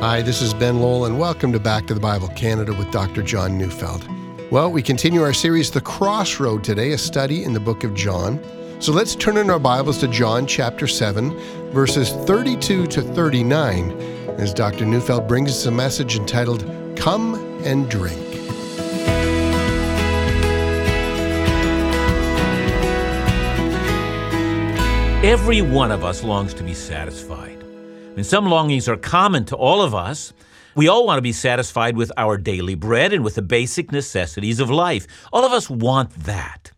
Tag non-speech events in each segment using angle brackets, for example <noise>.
Hi, this is Ben Lowell, and welcome to Back to the Bible Canada with Dr. John Neufeld. Well, we continue our series, The Crossroad, today, a study in the book of John. So let's turn in our Bibles to John chapter 7, verses 32 to 39, as Dr. Neufeld brings us a message entitled, Come and Drink. Every one of us longs to be satisfied. And some longings are common to all of us. We all want to be satisfied with our daily bread and with the basic necessities of life. All of us want that.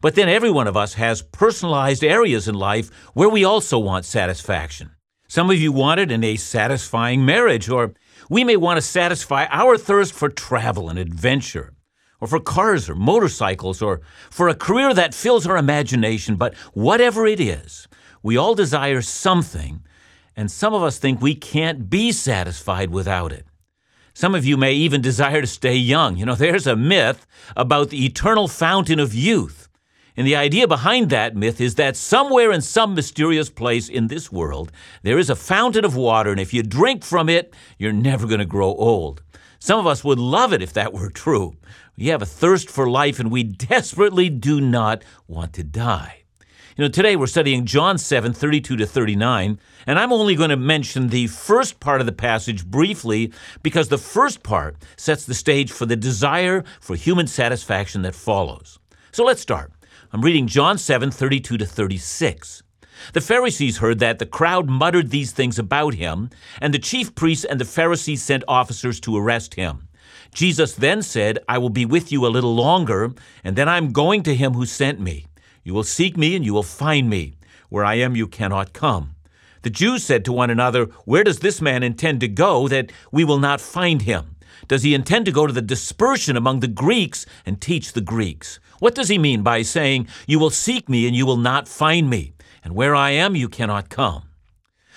But then every one of us has personalized areas in life where we also want satisfaction. Some of you want it in a satisfying marriage, or we may want to satisfy our thirst for travel and adventure, or for cars or motorcycles, or for a career that fills our imagination. But whatever it is, we all desire something, and some of us think we can't be satisfied without it. Some of you may even desire to stay young. You know, <laughs> there's a myth about the eternal fountain of youth. And the idea behind that myth is that somewhere in some mysterious place in this world, there is a fountain of water, and if you drink from it, you're never going to grow old. Some of us would love it if that were true. We have a thirst for life, and we <laughs> desperately do not want to die. You know, today we're studying John 7, 32 to 39, and I'm only going to mention the first part of the passage briefly because the first part sets the stage for the desire for human satisfaction that follows. So let's start. I'm reading John 7, 32 to 36. The Pharisees heard that the crowd muttered these things about him, and the chief priests and the Pharisees sent officers to arrest him. Jesus then said, I will be with you a little longer, and then I'm going to him who sent me. You will seek me and you will find me. Where I am, you cannot come. The Jews said to one another, Where does this man intend to go that we will not find him? Does he intend to go to the dispersion among the Greeks and teach the Greeks? What does he mean by saying, You will seek me and you will not find me, and where I am, you cannot come?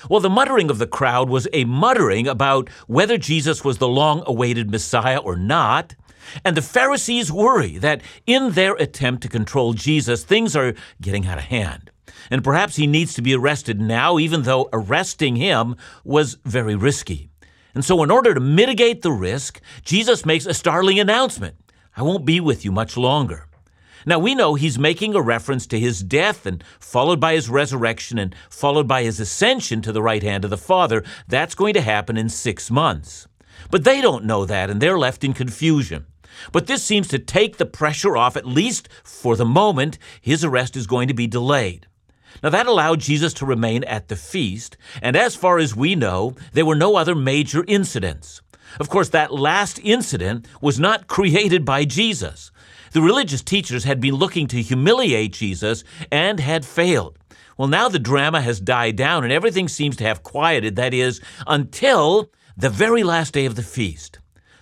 Well, the muttering of the crowd was a muttering about whether Jesus was the long awaited Messiah or not. And the Pharisees worry that in their attempt to control Jesus, things are getting out of hand. And perhaps he needs to be arrested now, even though arresting him was very risky. And so, in order to mitigate the risk, Jesus makes a startling announcement I won't be with you much longer. Now, we know he's making a reference to his death and followed by his resurrection and followed by his ascension to the right hand of the Father. That's going to happen in six months. But they don't know that, and they're left in confusion. But this seems to take the pressure off, at least for the moment. His arrest is going to be delayed. Now, that allowed Jesus to remain at the feast, and as far as we know, there were no other major incidents. Of course, that last incident was not created by Jesus. The religious teachers had been looking to humiliate Jesus and had failed. Well, now the drama has died down and everything seems to have quieted, that is, until the very last day of the feast.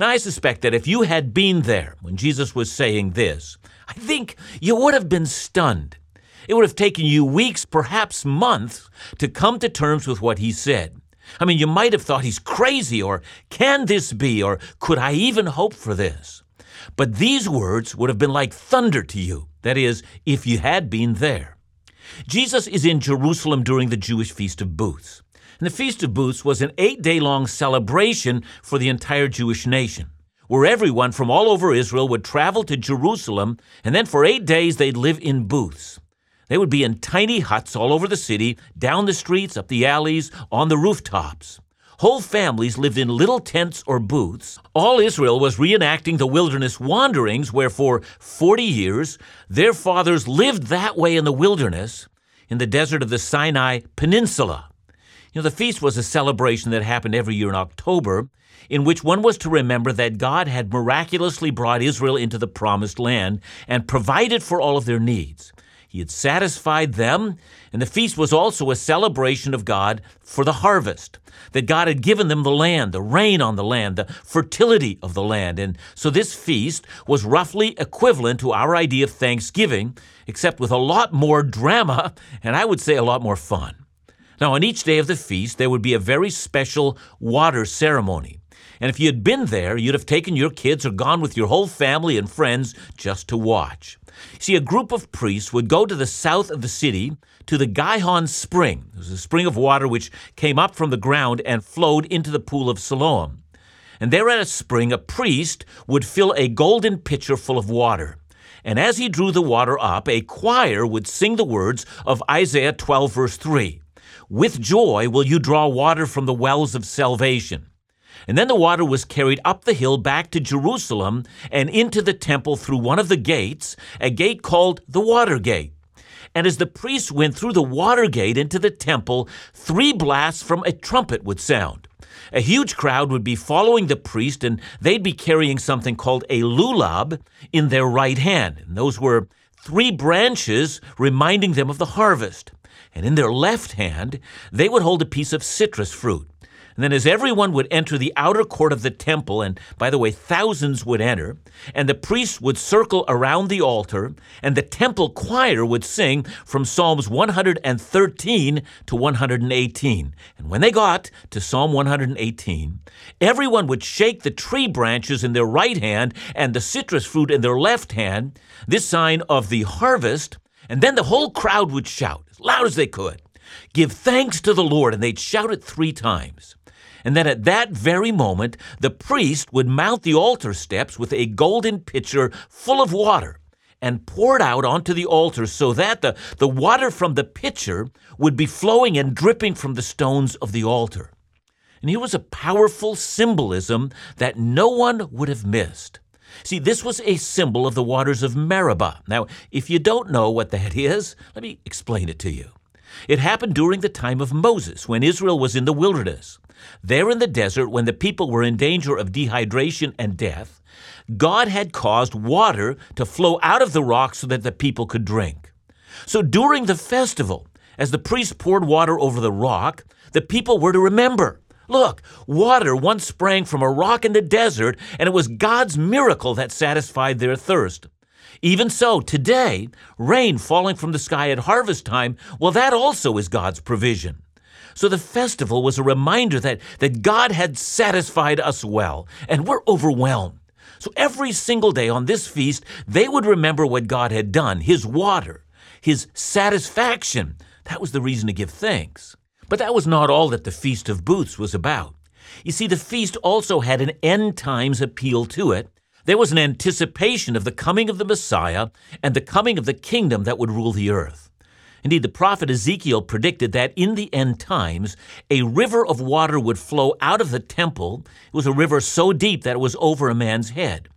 Now, I suspect that if you had been there when Jesus was saying this, I think you would have been stunned. It would have taken you weeks, perhaps months, to come to terms with what he said. I mean, you might have thought he's crazy, or can this be, or could I even hope for this? But these words would have been like thunder to you, that is, if you had been there. Jesus is in Jerusalem during the Jewish Feast of Booths. And the Feast of Booths was an eight day long celebration for the entire Jewish nation, where everyone from all over Israel would travel to Jerusalem, and then for eight days they'd live in booths. They would be in tiny huts all over the city, down the streets, up the alleys, on the rooftops. Whole families lived in little tents or booths. All Israel was reenacting the wilderness wanderings, where for 40 years their fathers lived that way in the wilderness, in the desert of the Sinai Peninsula. You know, the feast was a celebration that happened every year in October, in which one was to remember that God had miraculously brought Israel into the promised land and provided for all of their needs. He had satisfied them, and the feast was also a celebration of God for the harvest. That God had given them the land, the rain on the land, the fertility of the land. And so this feast was roughly equivalent to our idea of Thanksgiving, except with a lot more drama, and I would say a lot more fun. Now, on each day of the feast, there would be a very special water ceremony. And if you had been there, you'd have taken your kids or gone with your whole family and friends just to watch. See, a group of priests would go to the south of the city to the Gihon Spring. It was a spring of water which came up from the ground and flowed into the pool of Siloam. And there at a spring, a priest would fill a golden pitcher full of water. And as he drew the water up, a choir would sing the words of Isaiah 12, verse 3 With joy will you draw water from the wells of salvation. And then the water was carried up the hill back to Jerusalem and into the temple through one of the gates, a gate called the Water Gate. And as the priests went through the water gate into the temple, three blasts from a trumpet would sound. A huge crowd would be following the priest, and they'd be carrying something called a lulab in their right hand. And those were three branches reminding them of the harvest. And in their left hand, they would hold a piece of citrus fruit. And then, as everyone would enter the outer court of the temple, and by the way, thousands would enter, and the priests would circle around the altar, and the temple choir would sing from Psalms 113 to 118. And when they got to Psalm 118, everyone would shake the tree branches in their right hand and the citrus fruit in their left hand, this sign of the harvest, and then the whole crowd would shout as loud as they could. Give thanks to the Lord, and they'd shout it three times and then at that very moment, the priest would mount the altar steps with a golden pitcher full of water and pour it out onto the altar so that the, the water from the pitcher would be flowing and dripping from the stones of the altar. And here was a powerful symbolism that no one would have missed. See, this was a symbol of the waters of Meribah. Now, if you don't know what that is, let me explain it to you. It happened during the time of Moses, when Israel was in the wilderness. There in the desert, when the people were in danger of dehydration and death, God had caused water to flow out of the rock so that the people could drink. So during the festival, as the priest poured water over the rock, the people were to remember look, water once sprang from a rock in the desert, and it was God's miracle that satisfied their thirst. Even so, today, rain falling from the sky at harvest time, well, that also is God's provision. So the festival was a reminder that, that God had satisfied us well, and we're overwhelmed. So every single day on this feast, they would remember what God had done, His water, His satisfaction. That was the reason to give thanks. But that was not all that the Feast of Booths was about. You see, the feast also had an end times appeal to it. There was an anticipation of the coming of the Messiah and the coming of the kingdom that would rule the earth. Indeed, the prophet Ezekiel predicted that in the end times, a river of water would flow out of the temple. It was a river so deep that it was over a man's head.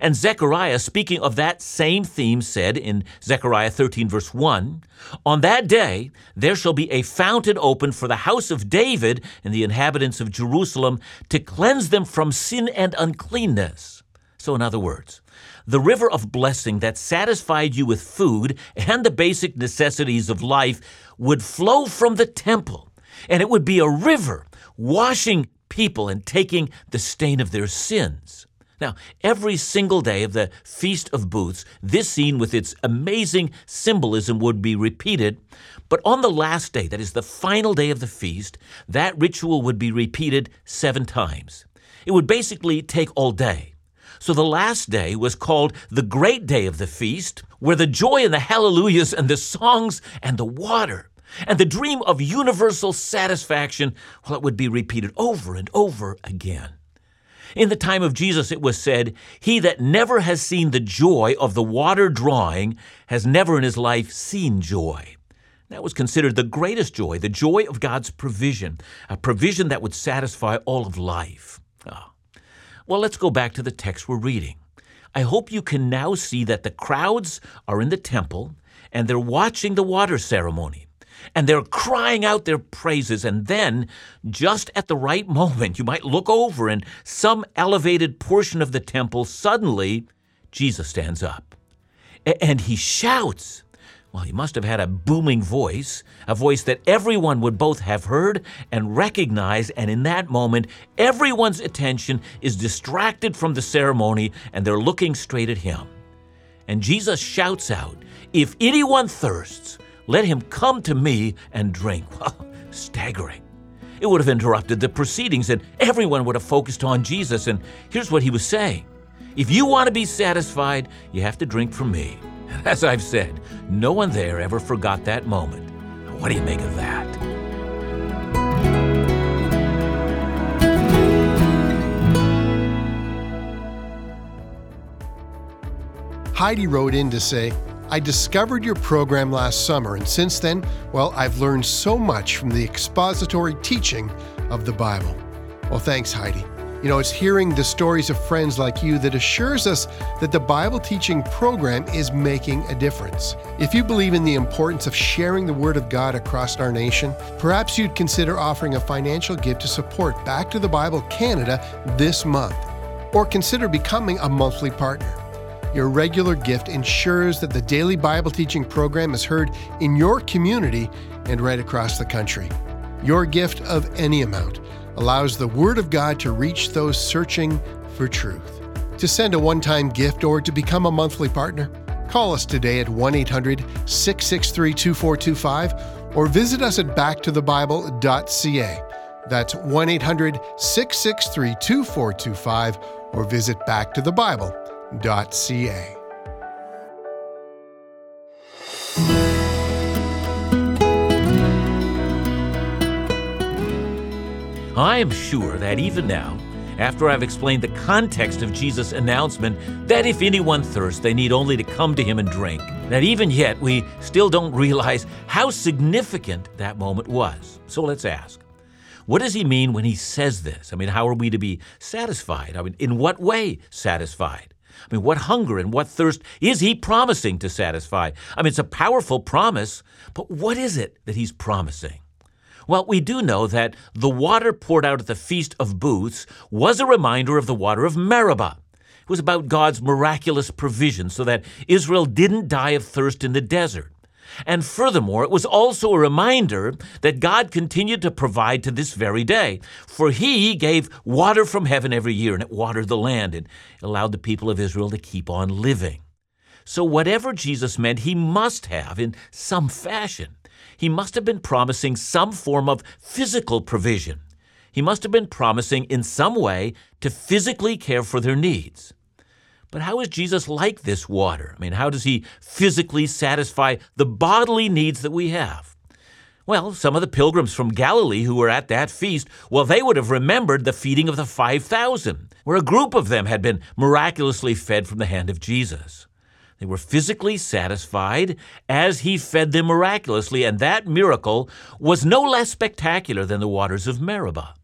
And Zechariah, speaking of that same theme, said in Zechariah 13, verse 1 On that day there shall be a fountain opened for the house of David and the inhabitants of Jerusalem to cleanse them from sin and uncleanness. So, in other words, the river of blessing that satisfied you with food and the basic necessities of life would flow from the temple, and it would be a river washing people and taking the stain of their sins. Now, every single day of the Feast of Booths, this scene with its amazing symbolism would be repeated. But on the last day, that is the final day of the feast, that ritual would be repeated seven times. It would basically take all day. So the last day was called the great day of the feast, where the joy and the hallelujahs and the songs and the water and the dream of universal satisfaction, well, it would be repeated over and over again. In the time of Jesus, it was said, He that never has seen the joy of the water drawing has never in his life seen joy. That was considered the greatest joy, the joy of God's provision, a provision that would satisfy all of life. Oh. Well, let's go back to the text we're reading. I hope you can now see that the crowds are in the temple and they're watching the water ceremony and they're crying out their praises. And then, just at the right <laughs> moment, you might look over in some elevated portion of the temple, suddenly, Jesus stands up and he shouts, Well, he must have had a booming voice, a voice that everyone would both have heard and recognized, and in that moment, everyone's attention is distracted from the ceremony and they're looking straight at him. And Jesus shouts out, If anyone thirsts, let him come to me and drink. <laughs> Well, staggering. It would have interrupted the proceedings and everyone would have focused on Jesus. And here's what he was saying If you want to be satisfied, you have to drink from me. As I've said, no one there ever forgot that moment. What do you make of that? Heidi wrote in to say, I discovered your program last summer, and since then, well, I've learned so much from the expository teaching of the Bible. Well, thanks, Heidi. You know, it's hearing the stories of friends like you that assures us that the Bible teaching program is making a difference. If you believe in the importance of sharing the Word of God across our nation, perhaps you'd consider offering a financial gift to support Back to the Bible Canada this month, or consider becoming a monthly partner. Your regular gift ensures that the daily Bible teaching program is heard in your community and right across the country. Your gift of any amount allows the Word of God to reach those searching for truth. To send a one time gift or to become a monthly partner, call us today at 1 800 663 2425 or visit us at backtothebible.ca. That's 1 800 663 2425 or visit backtothebible.ca. I am sure that even now, after I've explained the context of Jesus' announcement that if anyone thirsts, they need only to come to him and drink, that even yet we still don't realize how significant that moment was. So let's ask. What does he mean when he says this? I mean, how are we to be satisfied? I mean, in what way satisfied? I mean, what hunger and what thirst is he promising to satisfy? I mean, it's a powerful promise, but what is it that he's promising? Well, we do know that the water poured out at the Feast of Booths was a reminder of the water of Meribah. It was about God's miraculous provision so that Israel didn't die of thirst in the desert. And furthermore, it was also a reminder that God continued to provide to this very day. For he gave water from heaven every year, and it watered the land and allowed the people of Israel to keep on living. So, whatever Jesus meant, he must have in some fashion he must have been promising some form of physical provision. He must have been promising in some way to physically care for their needs. But how is Jesus like this water? I mean, how does he physically satisfy the bodily needs that we have? Well, some of the pilgrims from Galilee who were at that feast, well, they would have remembered the feeding of the 5,000, where a group of them had been miraculously fed from the hand of Jesus. They were physically satisfied as he fed them miraculously, and that miracle was no less spectacular than the waters of Meribah.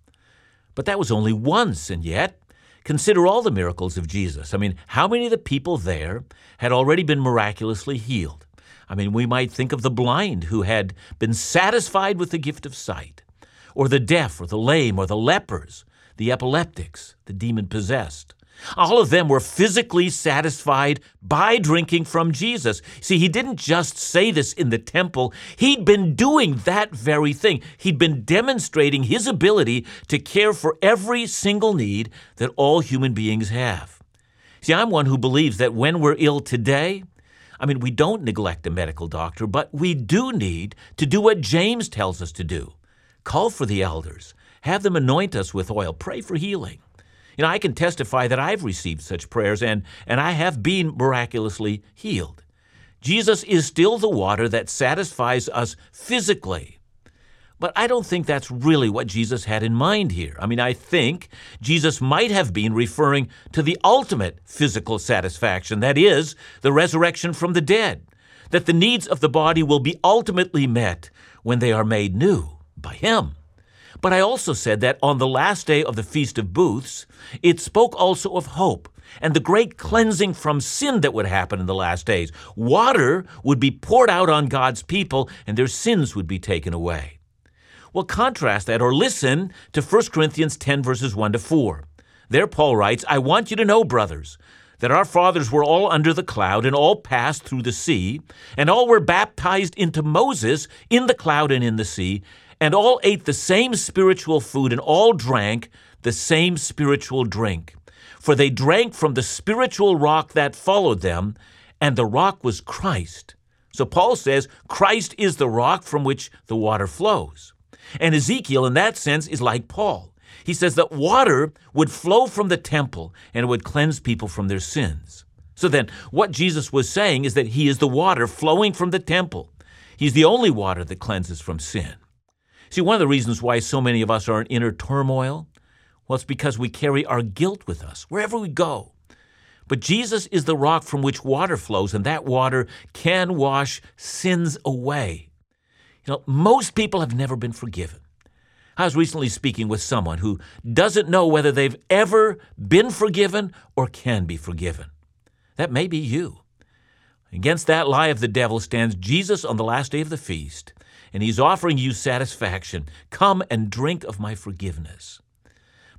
But that was only once, and yet, consider all the miracles of Jesus. I mean, how many of the people there had already been miraculously healed? I mean, we might think of the blind who had been satisfied with the gift of sight, or the deaf, or the lame, or the lepers, the epileptics, the demon possessed. All of them were physically satisfied by drinking from Jesus. See, he didn't just say this in the temple, he'd been doing that very thing. He'd been demonstrating his ability to care for every single need that all human beings have. See, I'm one who believes that when we're ill today, I mean, we don't neglect a medical doctor, but we do need to do what James tells us to do call for the elders, have them anoint us with oil, pray for healing. You know, I can testify that I've received such prayers and, and I have been miraculously healed. Jesus is still the water that satisfies us physically. But I don't think that's really what Jesus had in mind here. I mean, I think Jesus might have been referring to the ultimate physical satisfaction, that is, the resurrection from the dead, that the needs of the body will be ultimately met when they are made new by Him. But I also said that on the last day of the Feast of Booths, it spoke also of hope and the great cleansing from sin that would happen in the last days. Water would be poured out on God's people and their sins would be taken away. Well, contrast that or listen to 1 Corinthians 10, verses 1 to 4. There, Paul writes, I want you to know, brothers, that our fathers were all under the cloud and all passed through the sea, and all were baptized into Moses in the cloud and in the sea, and all ate the same spiritual food and all drank the same spiritual drink. For they drank from the spiritual rock that followed them, and the rock was Christ. So Paul says Christ is the rock from which the water flows. And Ezekiel, in that sense, is like Paul. He says that water would flow from the temple and would cleanse people from their sins. So then, what Jesus was saying is that he is the water flowing from the temple. He's the only water that cleanses from sin. See, one of the reasons why so many of us are in inner turmoil, well, it's because we carry our guilt with us wherever we go. But Jesus is the rock from which water flows, and that water can wash sins away. You know, most people have never been forgiven. I was recently speaking with someone who doesn't know whether they've ever been forgiven or can be forgiven. That may be you. Against that lie of the devil stands Jesus on the last day of the feast, and he's offering you satisfaction. Come and drink of my forgiveness.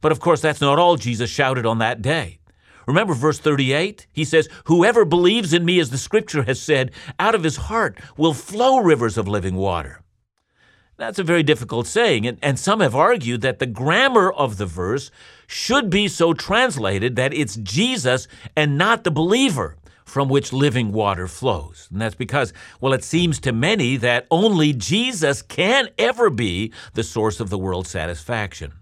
But of course, that's not all Jesus shouted on that day. Remember verse 38? He says, Whoever believes in me, as the scripture has said, out of his heart will flow rivers of living water. That's a very difficult saying, and, and some have argued that the grammar of the verse should be so translated that it's Jesus and not the believer from which living water flows. And that's because, well, it seems to many that only Jesus can ever be the source of the world's satisfaction.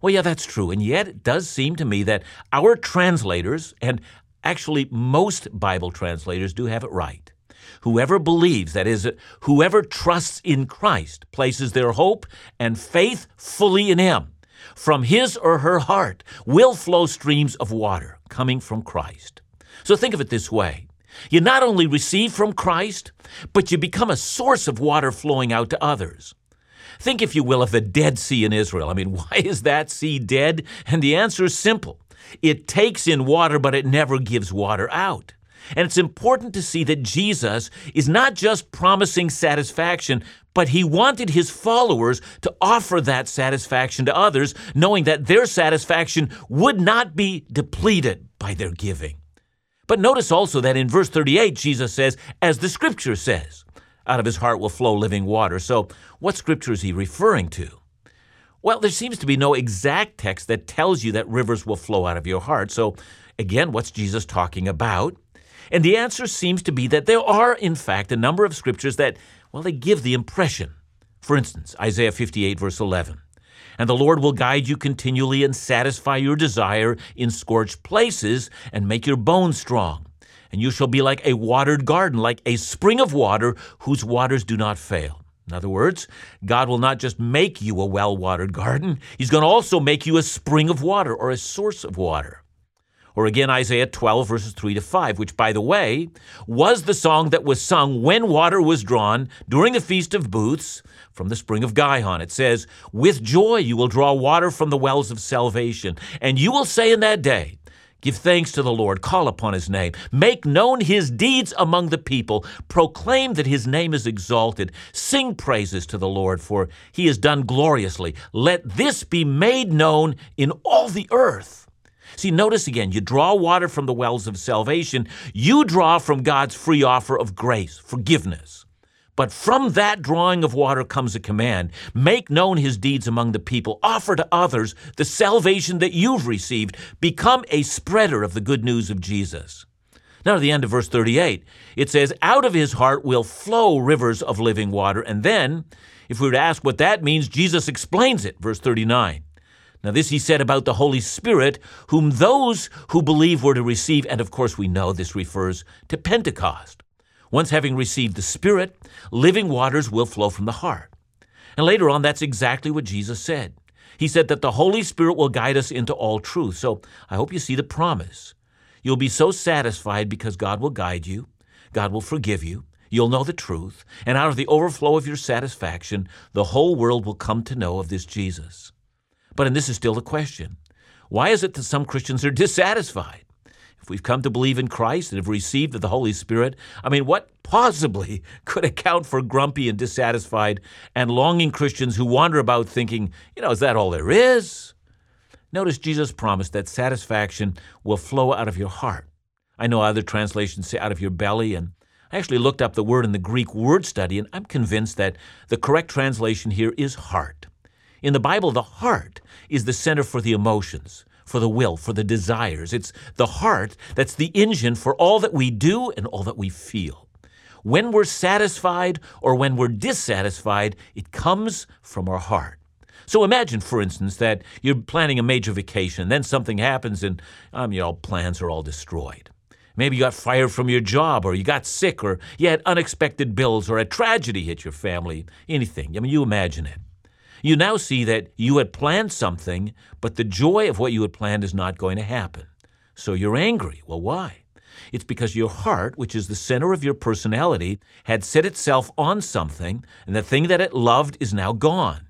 Well, yeah, that's true. And yet, it does seem to me that our translators, and actually most Bible translators, do have it right. Whoever believes, that is, whoever trusts in Christ, places their hope and faith fully in Him, from his or her heart will flow streams of water coming from Christ. So think of it this way. You not only receive from Christ, but you become a source of water flowing out to others. Think, if you will, of the Dead Sea in Israel. I mean, <laughs> why is that sea dead? And the answer is simple it takes in water, but it never gives water out. And it's important to see that Jesus is not just promising satisfaction, but he wanted his followers to offer that satisfaction to others, knowing that their satisfaction would not be depleted by their giving. But notice also that in verse 38, Jesus says, as the scripture says, out of his heart will flow living water. So, what scripture is he referring to? Well, there seems to be no exact text that tells you that rivers will flow out of your heart. So, again, what's Jesus talking about? And the answer seems to be that there are, in fact, a number of scriptures that, well, they give the impression. For instance, Isaiah 58, verse 11. And the Lord will guide you continually and satisfy your desire in scorched places and make your bones strong. And you shall be like a watered garden, like a spring of water whose waters do not fail. In other words, God will not just make you a well watered garden, He's going to also make you a spring of water or a source of water. Or again, Isaiah 12, verses 3 to 5, which, by the way, was the song that was sung when water was drawn during the Feast of Booths from the spring of Gihon. It says, With joy you will draw water from the wells of salvation, and you will say in that day, Give thanks to the Lord, call upon his name, make known his deeds among the people, proclaim that his name is exalted, sing praises to the Lord, for he has done gloriously. Let this be made known in all the earth. See, notice again, you draw water from the wells of salvation, you draw from God's free offer of grace, forgiveness. But from that drawing of water comes a command make known his deeds among the people, offer to others the salvation that you've received, become a spreader of the good news of Jesus. Now, at the end of verse 38, it says, Out of his heart will flow rivers of living water. And then, if we were to ask what that means, Jesus explains it, verse 39. Now, this he said about the Holy Spirit, whom those who believe were to receive, and of course we know this refers to Pentecost. Once having received the Spirit, living waters will flow from the heart. And later on, that's exactly what Jesus said. He said that the Holy Spirit will guide us into all truth. So I hope you see the promise. You'll be so satisfied because God will guide you, God will forgive you, you'll know the truth, and out of the overflow of your satisfaction, the whole world will come to know of this Jesus. But, and this is still the question why is it that some Christians are dissatisfied? If we've come to believe in Christ and have received the Holy Spirit, I mean, what possibly <laughs> could account for grumpy and dissatisfied and longing Christians who wander about thinking, you know, is that all there is? Notice Jesus promised that satisfaction will flow out of your heart. I know other translations say out of your belly, and I actually looked up the word in the Greek word study, and I'm convinced that the correct translation here is heart. In the Bible, the heart is the center for the emotions, for the will, for the desires. It's the heart that's the engine for all that we do and all that we feel. When we're satisfied or when we're dissatisfied, it comes from our heart. So imagine, for instance, that you're planning a major vacation, then something happens and um, plans are all destroyed. Maybe you got fired from your job, or you got sick, or you had unexpected bills, or a tragedy hit your family. Anything. I mean, you imagine it. You now see that you had planned something, but the joy of what you had planned is not going to happen. So you're angry. Well, why? It's because your heart, which is the center of your personality, had set itself on something, and the thing that it loved is now gone.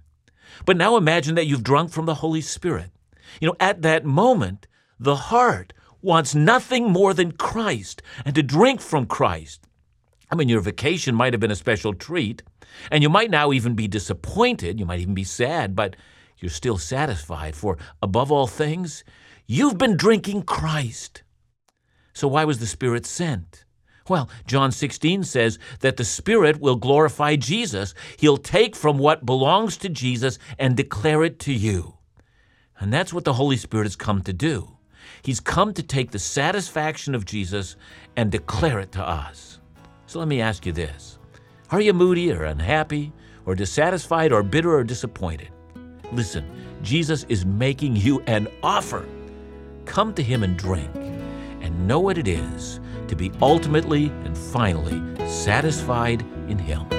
But now imagine that you've drunk from the Holy Spirit. You know, at that moment, the heart wants nothing more than Christ and to drink from Christ. I mean, your vacation might have been a special treat, and you might now even be disappointed, you might even be sad, but you're still satisfied, for above all things, you've been drinking Christ. So why was the Spirit sent? Well, John 16 says that the Spirit will glorify Jesus. He'll take from what belongs to Jesus and declare it to you. And that's what the Holy Spirit has come to do. He's come to take the satisfaction of Jesus and declare it to us. So let me ask you this Are you moody or unhappy or dissatisfied or bitter or disappointed? Listen, Jesus is making you an offer. Come to Him and drink and know what it is to be ultimately and finally satisfied in Him.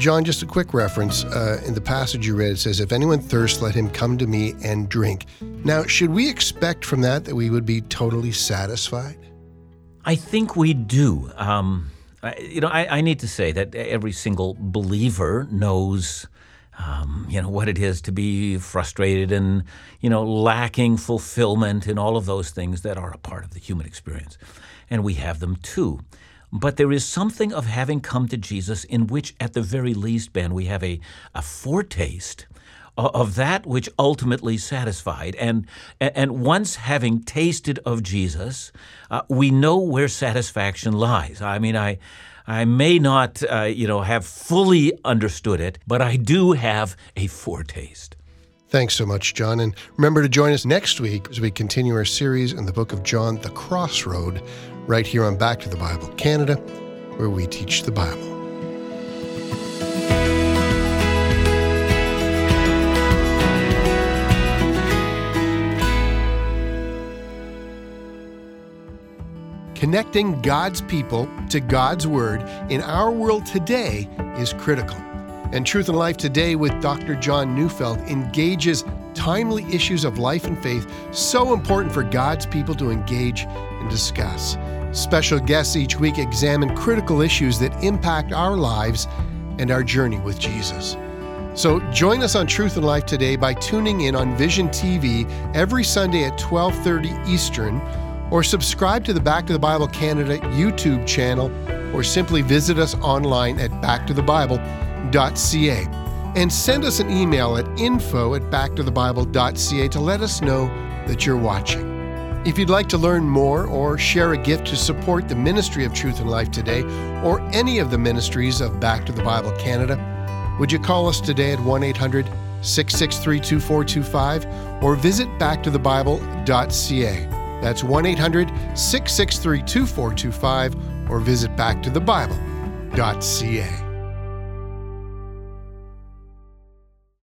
John, just a quick reference. Uh, in the passage you read, it says, If anyone thirsts, let him come to me and drink. Now, should we expect from that that we would be totally satisfied? I think we do. Um, I, you know, I, I, need to say that every single believer knows, um, you know, what it is to be frustrated and, you know, lacking fulfillment and all of those things that are a part of the human experience. And we have them too. But there is something of having come to Jesus in which, at the very least, Ben, we have a, a foretaste of that which ultimately satisfied. And, and once having tasted of Jesus, uh, we know where satisfaction lies. I mean, I, I may not, uh, you know, have fully understood it, but I do have a foretaste. Thanks so much, John. And remember to join us next week as we continue our series in the book of John, The Crossroad, right here on Back to the Bible Canada, where we teach the Bible. Connecting God's people to God's Word in our world today is critical. And Truth and Life Today with Dr. John Neufeld engages timely issues of life and faith so important for God's people to engage and discuss. Special guests each week examine critical issues that impact our lives and our journey with Jesus. So join us on Truth and Life today by tuning in on Vision TV every Sunday at 12:30 Eastern or subscribe to the Back to the Bible Canada YouTube channel or simply visit us online at backtothebible.ca and send us an email at info at backtothebible.ca to let us know that you're watching. If you'd like to learn more or share a gift to support the ministry of Truth and Life today or any of the ministries of Back to the Bible Canada, would you call us today at 1 800 663 2425 or visit backtothebible.ca. That's 1 800 663 2425 or visit backtothebible.ca.